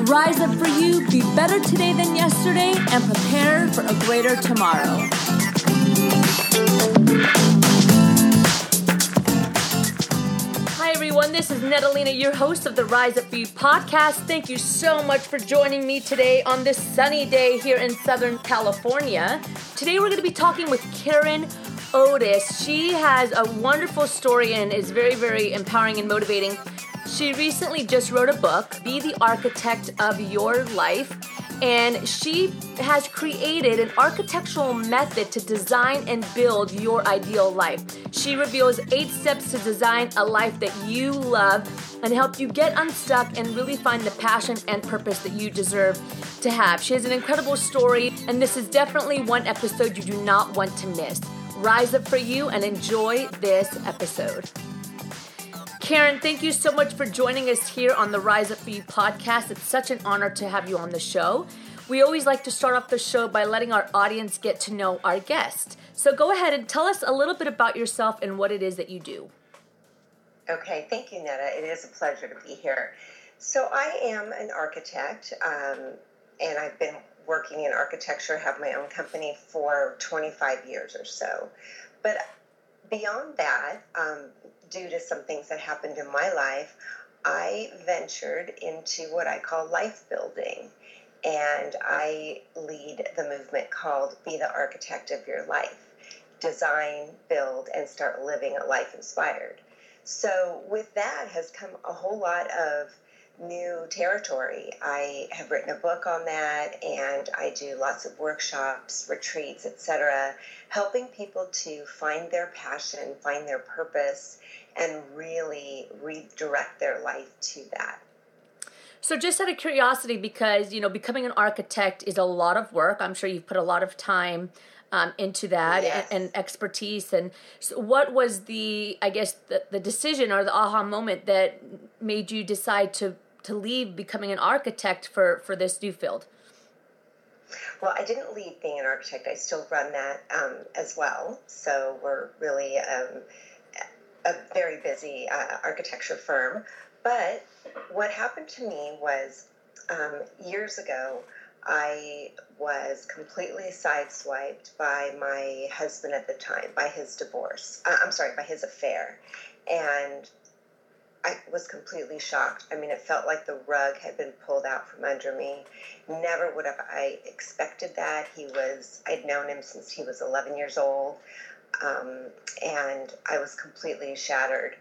Rise up for you, be better today than yesterday, and prepare for a greater tomorrow. Hi, everyone. This is Netalina, your host of the Rise Up For You podcast. Thank you so much for joining me today on this sunny day here in Southern California. Today, we're going to be talking with Karen Otis. She has a wonderful story and is very, very empowering and motivating. She recently just wrote a book, Be the Architect of Your Life, and she has created an architectural method to design and build your ideal life. She reveals eight steps to design a life that you love and help you get unstuck and really find the passion and purpose that you deserve to have. She has an incredible story, and this is definitely one episode you do not want to miss. Rise up for you and enjoy this episode. Karen, thank you so much for joining us here on the Rise Up For You podcast. It's such an honor to have you on the show. We always like to start off the show by letting our audience get to know our guest. So go ahead and tell us a little bit about yourself and what it is that you do. Okay, thank you, Netta. It is a pleasure to be here. So, I am an architect, um, and I've been working in architecture, have my own company for 25 years or so. But beyond that, um, due to some things that happened in my life, I ventured into what I call life building. And I lead the movement called Be the Architect of Your Life design, build, and start living a life inspired. So, with that has come a whole lot of new territory. I have written a book on that and I do lots of workshops, retreats, etc., helping people to find their passion, find their purpose and really redirect their life to that. So just out of curiosity because, you know, becoming an architect is a lot of work. I'm sure you've put a lot of time um, into that yes. and, and, expertise. And so what was the, I guess, the, the decision or the aha moment that made you decide to to leave becoming an architect for for this new field? Well, I didn't leave being an architect. I still run that um, as well. So we're really um, a very busy uh, architecture firm. But what happened to me was um, years ago, I was completely sideswiped by my husband at the time, by his divorce. Uh, I'm sorry, by his affair. And I was completely shocked. I mean, it felt like the rug had been pulled out from under me. Never would have I expected that. He was, I'd known him since he was 11 years old, um, and I was completely shattered.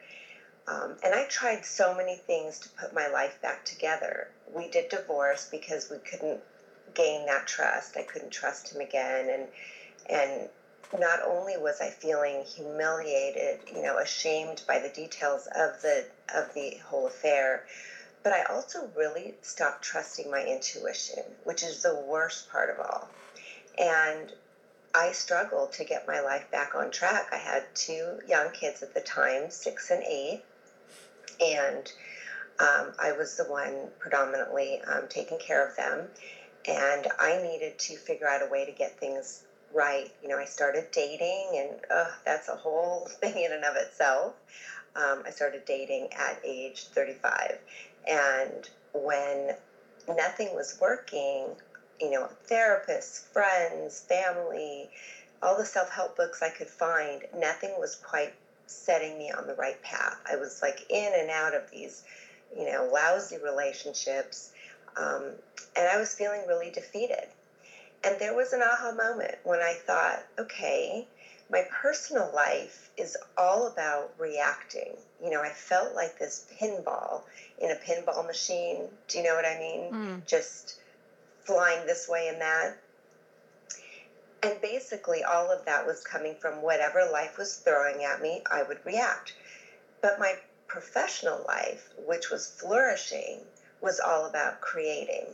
Um, and I tried so many things to put my life back together. We did divorce because we couldn't gain that trust. I couldn't trust him again, and and not only was I feeling humiliated, you know, ashamed by the details of the of the whole affair, but I also really stopped trusting my intuition, which is the worst part of all. And I struggled to get my life back on track. I had two young kids at the time, six and eight, and um, I was the one predominantly um, taking care of them. And I needed to figure out a way to get things right. You know, I started dating, and that's a whole thing in and of itself. Um, I started dating at age 35. And when nothing was working, you know, therapists, friends, family, all the self help books I could find, nothing was quite setting me on the right path. I was like in and out of these, you know, lousy relationships. Um, and I was feeling really defeated. And there was an aha moment when I thought, okay, my personal life is all about reacting. You know, I felt like this pinball in a pinball machine. Do you know what I mean? Mm. Just flying this way and that. And basically, all of that was coming from whatever life was throwing at me, I would react. But my professional life, which was flourishing, was all about creating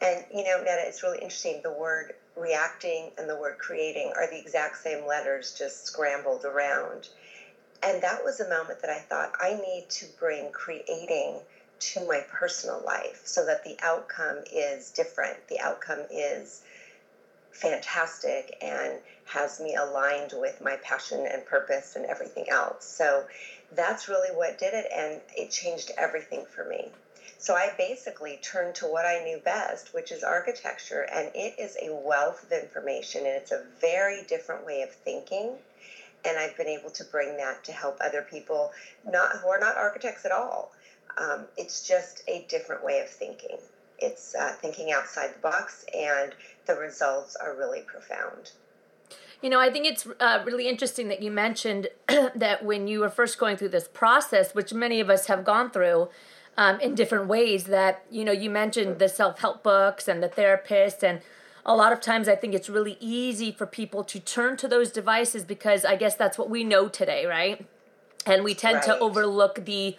And, you know, Netta, it's really interesting. The word reacting and the word creating are the exact same letters, just scrambled around. And that was a moment that I thought I need to bring creating to my personal life so that the outcome is different. The outcome is fantastic and has me aligned with my passion and purpose and everything else. So that's really what did it, and it changed everything for me. So I basically turned to what I knew best, which is architecture, and it is a wealth of information and it's a very different way of thinking. And I've been able to bring that to help other people not who are not architects at all. Um, it's just a different way of thinking. It's uh, thinking outside the box, and the results are really profound. You know, I think it's uh, really interesting that you mentioned that when you were first going through this process, which many of us have gone through, um, in different ways that you know you mentioned the self-help books and the therapist and a lot of times i think it's really easy for people to turn to those devices because i guess that's what we know today right and we tend right. to overlook the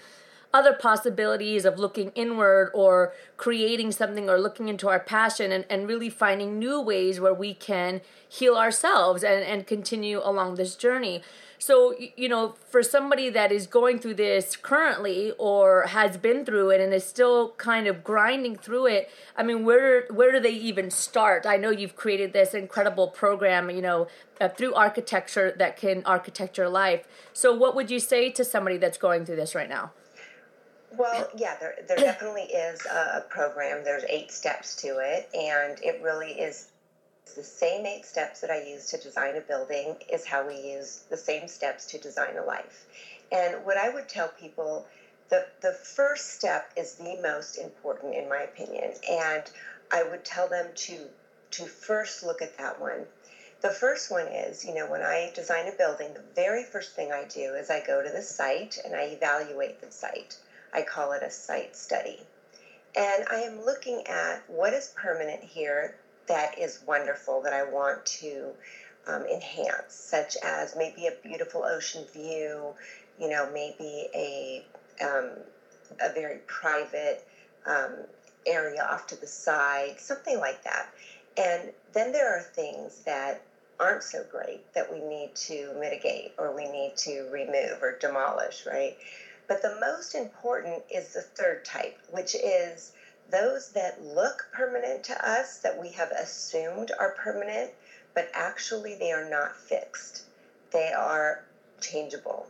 other possibilities of looking inward or creating something or looking into our passion and, and really finding new ways where we can heal ourselves and, and continue along this journey so, you know, for somebody that is going through this currently or has been through it and is still kind of grinding through it, I mean, where where do they even start? I know you've created this incredible program, you know, uh, through architecture that can architect your life. So, what would you say to somebody that's going through this right now? Well, yeah, there, there definitely is a program. There's eight steps to it, and it really is the same eight steps that I use to design a building is how we use the same steps to design a life. And what I would tell people, the, the first step is the most important in my opinion. And I would tell them to to first look at that one. The first one is, you know, when I design a building, the very first thing I do is I go to the site and I evaluate the site. I call it a site study. And I am looking at what is permanent here that is wonderful that I want to um, enhance, such as maybe a beautiful ocean view, you know, maybe a um, a very private um, area off to the side, something like that. And then there are things that aren't so great that we need to mitigate or we need to remove or demolish, right? But the most important is the third type, which is those that look permanent to us, that we have assumed are permanent, but actually they are not fixed. They are changeable.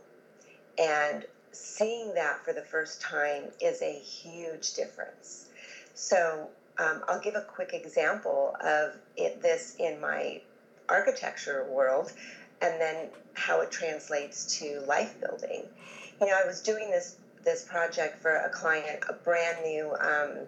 And seeing that for the first time is a huge difference. So um, I'll give a quick example of it, this in my architecture world and then how it translates to life building. You know, I was doing this this project for a client, a brand new um,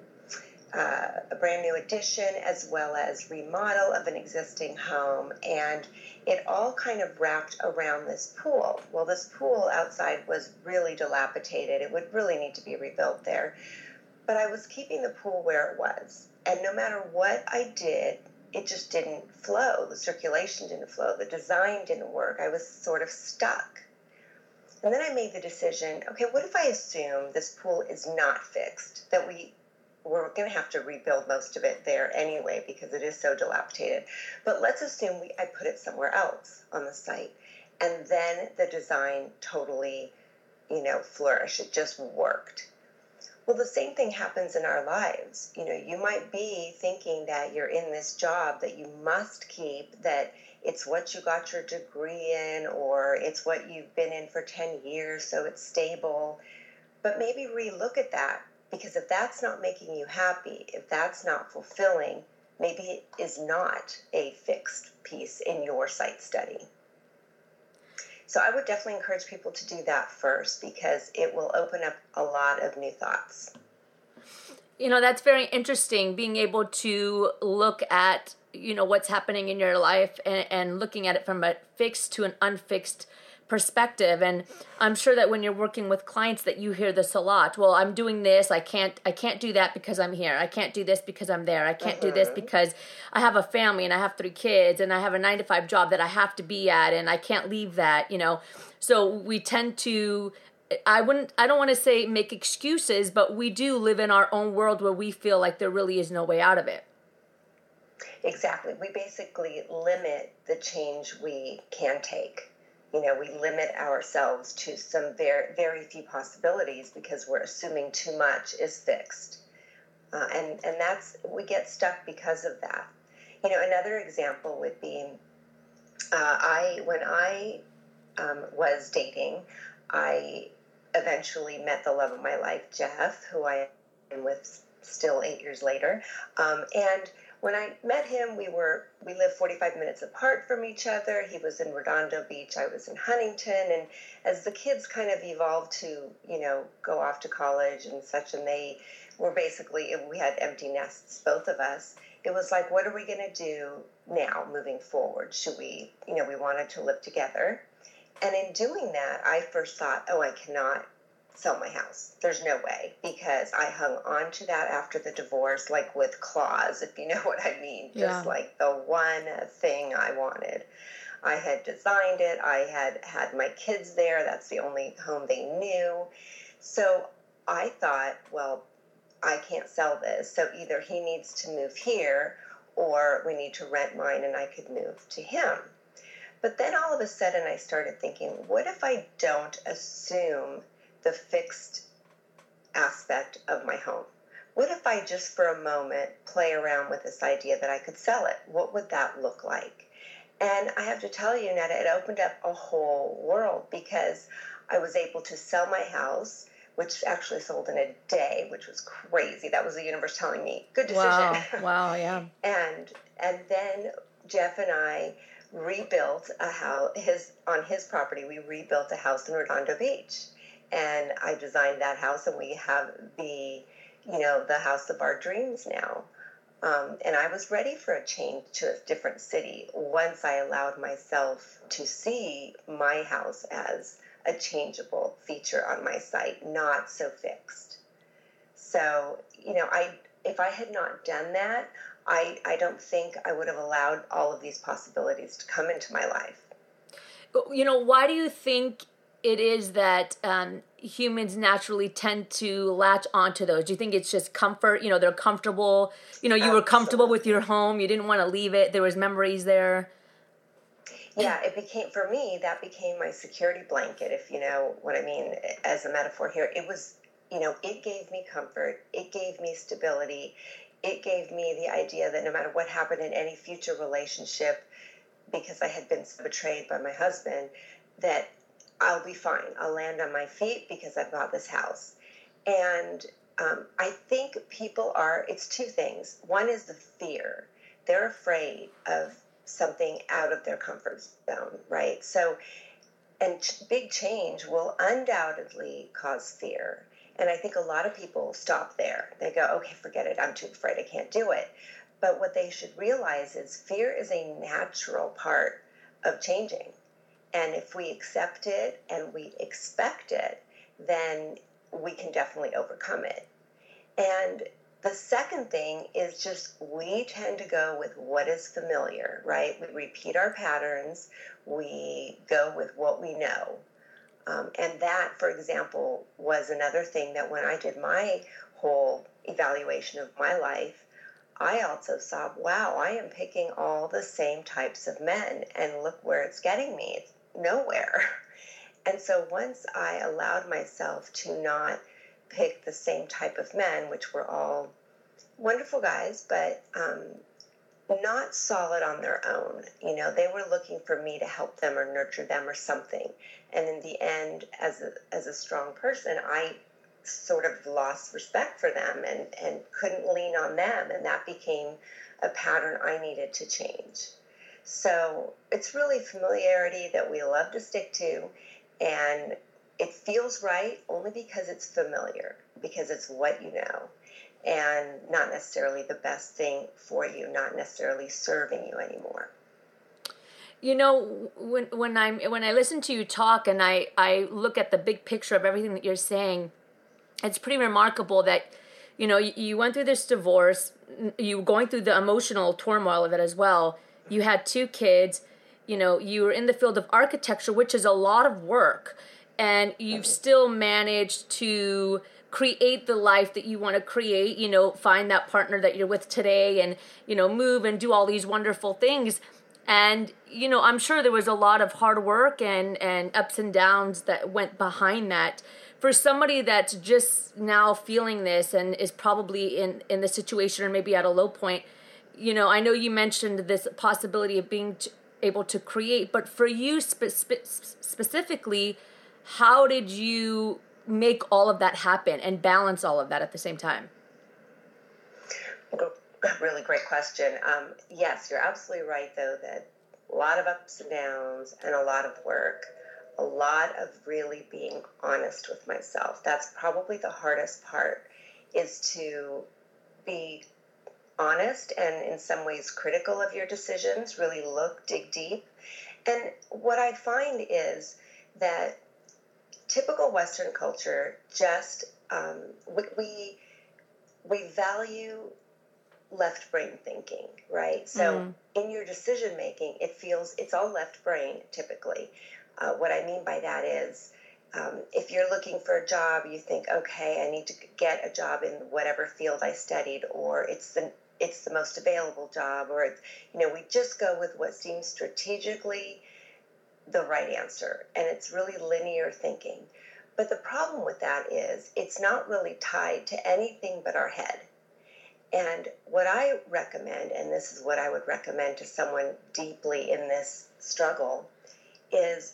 uh, a brand new addition as well as remodel of an existing home. And it all kind of wrapped around this pool. Well, this pool outside was really dilapidated. It would really need to be rebuilt there. But I was keeping the pool where it was. And no matter what I did, it just didn't flow. The circulation didn't flow. The design didn't work. I was sort of stuck. And then I made the decision okay, what if I assume this pool is not fixed? That we we're going to have to rebuild most of it there anyway because it is so dilapidated. But let's assume we, I put it somewhere else on the site, and then the design totally, you know, flourished. It just worked. Well, the same thing happens in our lives. You know, you might be thinking that you're in this job that you must keep, that it's what you got your degree in, or it's what you've been in for 10 years, so it's stable. But maybe relook at that because if that's not making you happy, if that's not fulfilling, maybe it is not a fixed piece in your site study. So I would definitely encourage people to do that first because it will open up a lot of new thoughts. You know, that's very interesting being able to look at, you know, what's happening in your life and, and looking at it from a fixed to an unfixed perspective and i'm sure that when you're working with clients that you hear this a lot well i'm doing this i can't i can't do that because i'm here i can't do this because i'm there i can't uh-huh. do this uh-huh. because i have a family and i have three kids and i have a nine to five job that i have to be at and i can't leave that you know so we tend to I wouldn't I don't want to say make excuses, but we do live in our own world where we feel like there really is no way out of it. Exactly. We basically limit the change we can take. You know, we limit ourselves to some very very few possibilities because we're assuming too much is fixed. Uh, and and that's we get stuck because of that. You know, another example would be uh, I when I um, was dating, I eventually met the love of my life, Jeff, who I am with still eight years later. Um, and when I met him, we were we lived 45 minutes apart from each other. He was in Redondo Beach, I was in Huntington, and as the kids kind of evolved to you know go off to college and such, and they were basically we had empty nests, both of us. It was like, what are we going to do now, moving forward? Should we, you know, we wanted to live together, and in doing that, I first thought, oh, I cannot sell my house. There's no way because I hung on to that after the divorce, like with claws, if you know what I mean. Yeah. Just like the one thing I wanted. I had designed it, I had had my kids there. That's the only home they knew. So I thought, well, I can't sell this. So either he needs to move here or we need to rent mine and I could move to him. But then all of a sudden I started thinking, what if I don't assume the fixed aspect of my home? What if I just for a moment play around with this idea that I could sell it? What would that look like? And I have to tell you, Netta, it opened up a whole world because I was able to sell my house, which actually sold in a day, which was crazy. That was the universe telling me, good decision. Wow, wow yeah. and and then Jeff and I rebuilt a house his on his property we rebuilt a house in redondo beach and i designed that house and we have the you know the house of our dreams now um, and i was ready for a change to a different city once i allowed myself to see my house as a changeable feature on my site not so fixed so you know i if i had not done that I, I don't think I would have allowed all of these possibilities to come into my life. You know, why do you think it is that um, humans naturally tend to latch onto those? Do you think it's just comfort? You know, they're comfortable. You know, you Absolutely. were comfortable with your home. You didn't want to leave it. There was memories there. Yeah, it became for me that became my security blanket. If you know what I mean, as a metaphor here, it was. You know, it gave me comfort. It gave me stability it gave me the idea that no matter what happened in any future relationship, because I had been betrayed by my husband, that I'll be fine. I'll land on my feet because I've this house. And um, I think people are, it's two things. One is the fear. They're afraid of something out of their comfort zone, right? So, and big change will undoubtedly cause fear. And I think a lot of people stop there. They go, okay, forget it. I'm too afraid. I can't do it. But what they should realize is fear is a natural part of changing. And if we accept it and we expect it, then we can definitely overcome it. And the second thing is just we tend to go with what is familiar, right? We repeat our patterns, we go with what we know. Um, and that, for example, was another thing that when I did my whole evaluation of my life, I also saw, wow, I am picking all the same types of men, and look where it's getting me. It's nowhere. And so once I allowed myself to not pick the same type of men, which were all wonderful guys, but um, not solid on their own. You know, they were looking for me to help them or nurture them or something. And in the end, as a, as a strong person, I sort of lost respect for them and, and couldn't lean on them. And that became a pattern I needed to change. So it's really familiarity that we love to stick to. And it feels right only because it's familiar, because it's what you know and not necessarily the best thing for you, not necessarily serving you anymore. You know, when when I'm when I listen to you talk and I I look at the big picture of everything that you're saying, it's pretty remarkable that you know you, you went through this divorce, you were going through the emotional turmoil of it as well. You had two kids, you know, you were in the field of architecture, which is a lot of work and you've still managed to create the life that you want to create you know find that partner that you're with today and you know move and do all these wonderful things. And you know i'm sure there was a lot of hard work and and ups and downs that went behind that. For somebody that's just now feeling this and is probably in in the situation or maybe at a low point you know i know you mentioned this possibility of being able to create but for you spe- spe- specifically how did you make all of that happen and balance all of that at the same time? Really great question. Um, yes, you're absolutely right, though, that a lot of ups and downs and a lot of work, a lot of really being honest with myself. That's probably the hardest part is to be honest and in some ways critical of your decisions, really look, dig deep. And what I find is that typical Western culture just um, we we value left brain thinking, right? So mm. in your decision making, it feels it's all left brain typically. Uh, what I mean by that is. Um, if you're looking for a job, you think, okay, I need to get a job in whatever field I studied, or it's the it's the most available job, or it's, you know, we just go with what seems strategically the right answer. And it's really linear thinking. But the problem with that is it's not really tied to anything but our head. And what I recommend, and this is what I would recommend to someone deeply in this struggle, is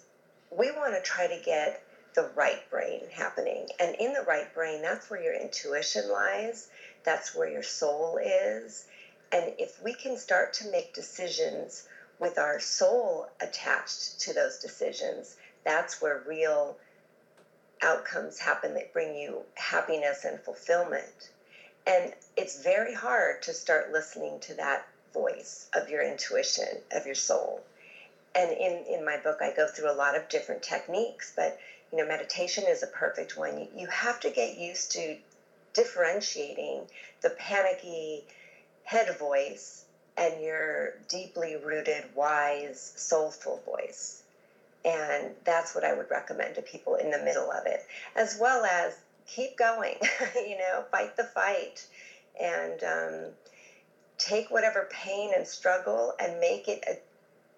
we want to try to get the right brain happening. And in the right brain, that's where your intuition lies, that's where your soul is. And if we can start to make decisions with our soul attached to those decisions, that's where real outcomes happen that bring you happiness and fulfillment. And it's very hard to start listening to that voice of your intuition, of your soul. And in, in my book, I go through a lot of different techniques, but you know, meditation is a perfect one. You, you have to get used to differentiating the panicky head voice and your deeply rooted, wise, soulful voice. And that's what I would recommend to people in the middle of it, as well as keep going, you know, fight the fight and um, take whatever pain and struggle and make it a,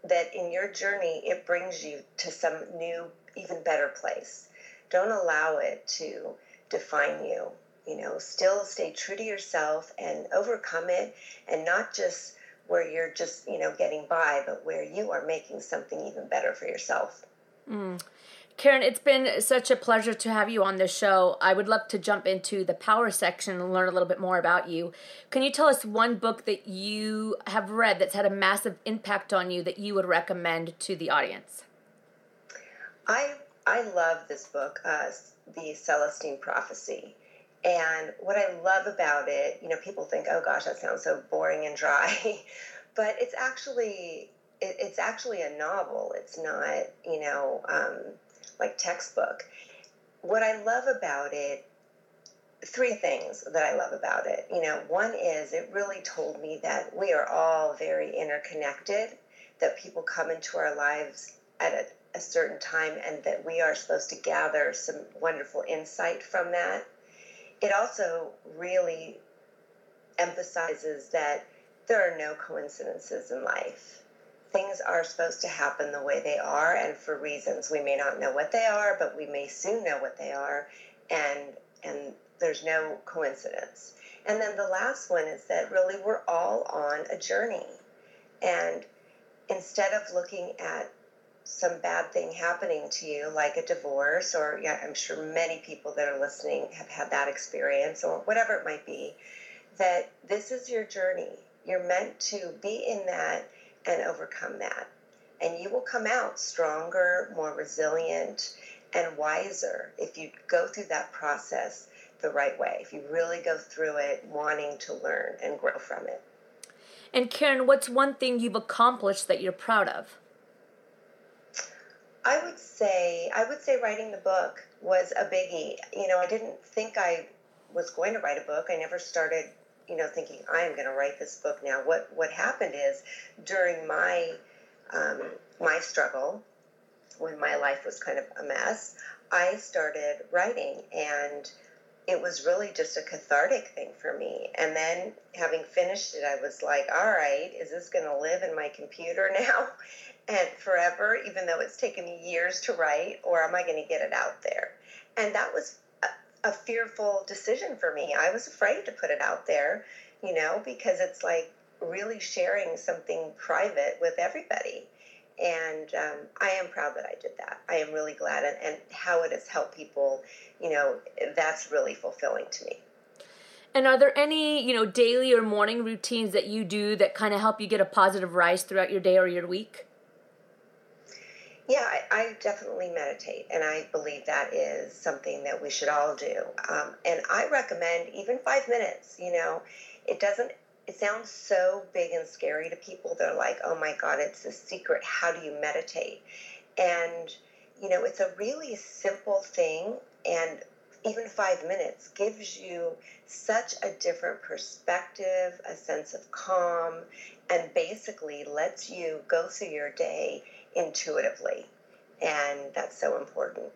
that in your journey it brings you to some new, even better place. Don't allow it to define you. You know, still stay true to yourself and overcome it and not just where you're just, you know, getting by, but where you are making something even better for yourself. Mm. Karen, it's been such a pleasure to have you on the show. I would love to jump into the power section and learn a little bit more about you. Can you tell us one book that you have read that's had a massive impact on you that you would recommend to the audience? I I love this book, uh, The Celestine Prophecy. And what I love about it, you know, people think, oh gosh, that sounds so boring and dry, but it's actually it, it's actually a novel. It's not, you know, um, like textbook. What I love about it, three things that I love about it. You know, one is it really told me that we are all very interconnected. That people come into our lives at a, a certain time, and that we are supposed to gather some wonderful insight from that it also really emphasizes that there are no coincidences in life. Things are supposed to happen the way they are, and for reasons we may not know what they are, but we may soon know what they are, and and there's no coincidence. And then the last one is that really we're all on a journey, and instead of looking at some bad thing happening to you, like a divorce, or yeah, I'm sure many people that are listening have had that experience, or whatever it might be, that this is your journey. You're meant to be in that and overcome that. And you will come out stronger, more resilient, and wiser if you go through that process the right way, if you really go through it wanting to learn and grow from it. And Karen, what's one thing you've accomplished that you're proud of? I would say I would say writing the book was a biggie. You know, I didn't think I was going to write a book. I never started, you know, thinking I am going to write this book now. What what happened is during my um, my struggle when my life was kind of a mess, I started writing and it was really just a cathartic thing for me. And then having finished it, I was like, all right, is this going to live in my computer now and forever, even though it's taken me years to write, or am I going to get it out there? And that was a, a fearful decision for me. I was afraid to put it out there, you know, because it's like really sharing something private with everybody. And um, I am proud that I did that. I am really glad, and, and how it has helped people, you know, that's really fulfilling to me. And are there any, you know, daily or morning routines that you do that kind of help you get a positive rise throughout your day or your week? Yeah, I, I, definitely meditate, and I believe that is something that we should all do. Um, and I recommend even five minutes. You know, it doesn't it sounds so big and scary to people. They're like, oh my God, it's a secret. How do you meditate? And, you know, it's a really simple thing. And even five minutes gives you such a different perspective, a sense of calm, and basically lets you go through your day intuitively. And that's so important.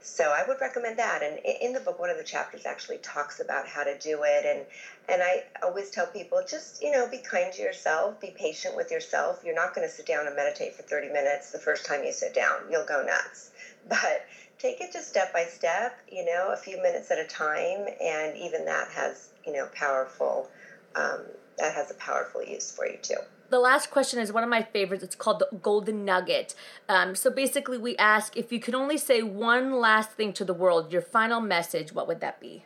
So I would recommend that. And in the book, one of the chapters actually talks about how to do it. And and I always tell people, just you know, be kind to yourself, be patient with yourself. You're not going to sit down and meditate for 30 minutes the first time you sit down. You'll go nuts. But take it just step by step. You know, a few minutes at a time, and even that has you know powerful. Um, that has a powerful use for you too the last question is one of my favorites. It's called the Golden Nugget. Um, so basically, we ask if you could only say one last thing to the world, your final message, what would that be?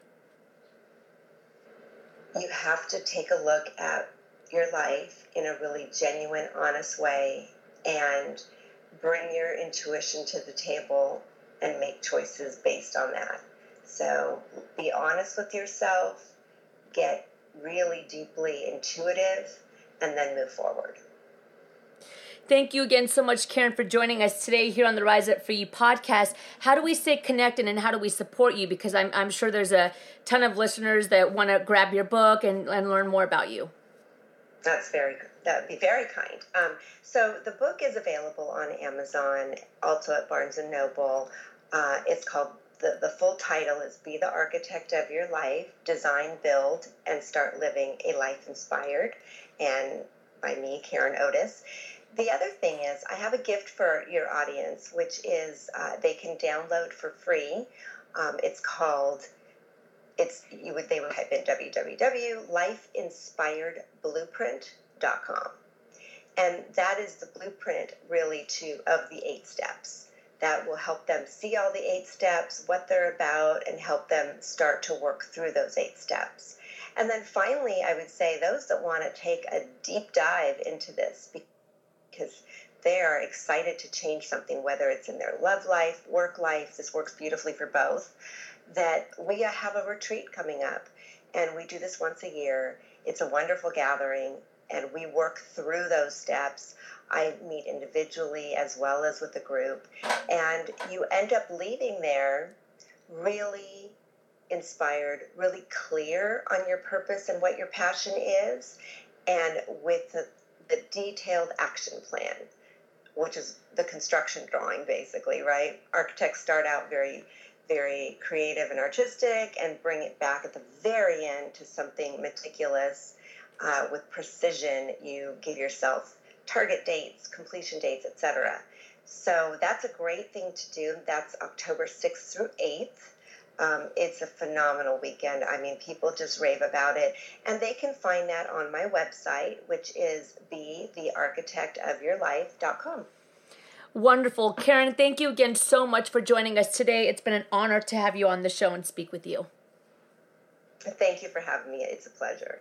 You have to take a look at your life in a really genuine, honest way and bring your intuition to the table and make choices based on that. So be honest with yourself, get really deeply intuitive and then move forward. Thank you again so much, Karen, for joining us today here on the Rise Up For You podcast. How do we stay connected and how do we support you? Because I'm, I'm sure there's a ton of listeners that want to grab your book and, and learn more about you. That's very that would be very kind. Um, so the book is available on Amazon, also at Barnes and Noble. Uh, it's called the, the full title is Be the Architect of Your Life, Design, Build, and Start Living a Life Inspired and by me, Karen Otis. The other thing is, I have a gift for your audience, which is uh, they can download for free. Um, it's called it's you would they would type in www.lifeinspiredblueprint.com, and that is the blueprint really to of the eight steps that will help them see all the eight steps, what they're about, and help them start to work through those eight steps. And then finally, I would say those that want to take a deep dive into this because they are excited to change something, whether it's in their love life, work life, this works beautifully for both, that we have a retreat coming up. And we do this once a year. It's a wonderful gathering, and we work through those steps. I meet individually as well as with a group, and you end up leaving there really inspired, really clear on your purpose and what your passion is, and with the, the detailed action plan, which is the construction drawing, basically, right? Architects start out very very creative and artistic and bring it back at the very end to something meticulous uh, with precision. You give yourself target dates completion dates etc so that's a great thing to do. That's october 6th through 8th um, it's a phenomenal weekend. I mean, people just rave about it. And they can find that on my website, which is bethearchitectofyourlife.com. Wonderful. Karen, thank you again so much for joining us today. It's been an honor to have you on the show and speak with you. Thank you for having me. It's a pleasure.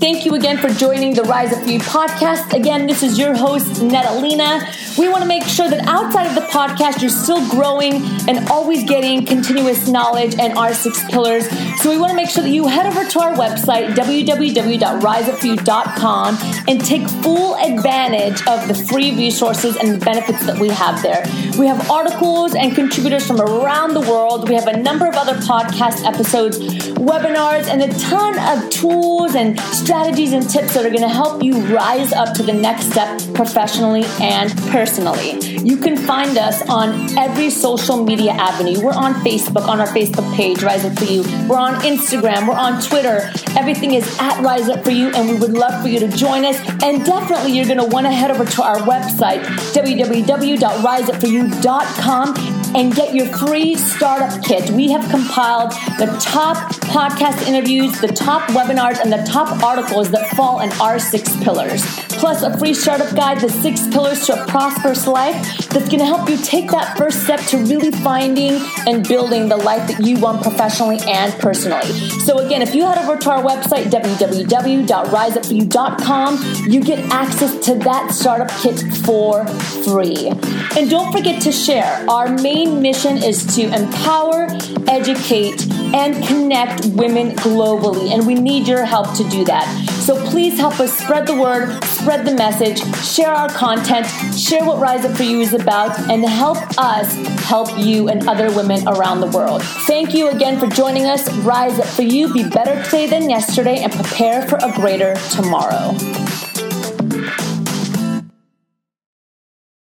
Thank you again for joining the Rise of You podcast. Again, this is your host, Netalina. We want to make sure that outside of the podcast, you're still growing and always getting continuous knowledge and our six pillars. So we want to make sure that you head over to our website, www.riseupforyou.com, and take full advantage of the free resources and the benefits that we have there. We have articles and contributors from around the world. We have a number of other podcast episodes, webinars, and a ton of tools and strategies and tips that are going to help you rise up to the next step professionally and personally. You can find us on every social media avenue. We're on Facebook, on our Facebook page, Rise Up For You. We're on Instagram, we're on Twitter. Everything is at Rise Up For You, and we would love for you to join us. And definitely, you're going to want to head over to our website, www.riseupforyou.com and get your free startup kit. We have compiled the top podcast interviews, the top webinars, and the top articles that fall in our six pillars. Plus, a free startup guide, The Six Pillars to a Prosperous Life, that's going to help you take that first step to really finding and building the life that you want professionally and personally. So, again, if you head over to our website, www.riseupforyou.com, you get access to that startup kit for free. And don't forget to share our main main mission is to empower, educate, and connect women globally. And we need your help to do that. So please help us spread the word, spread the message, share our content, share what Rise Up For You is about, and help us help you and other women around the world. Thank you again for joining us. Rise Up For You. Be better today than yesterday and prepare for a greater tomorrow.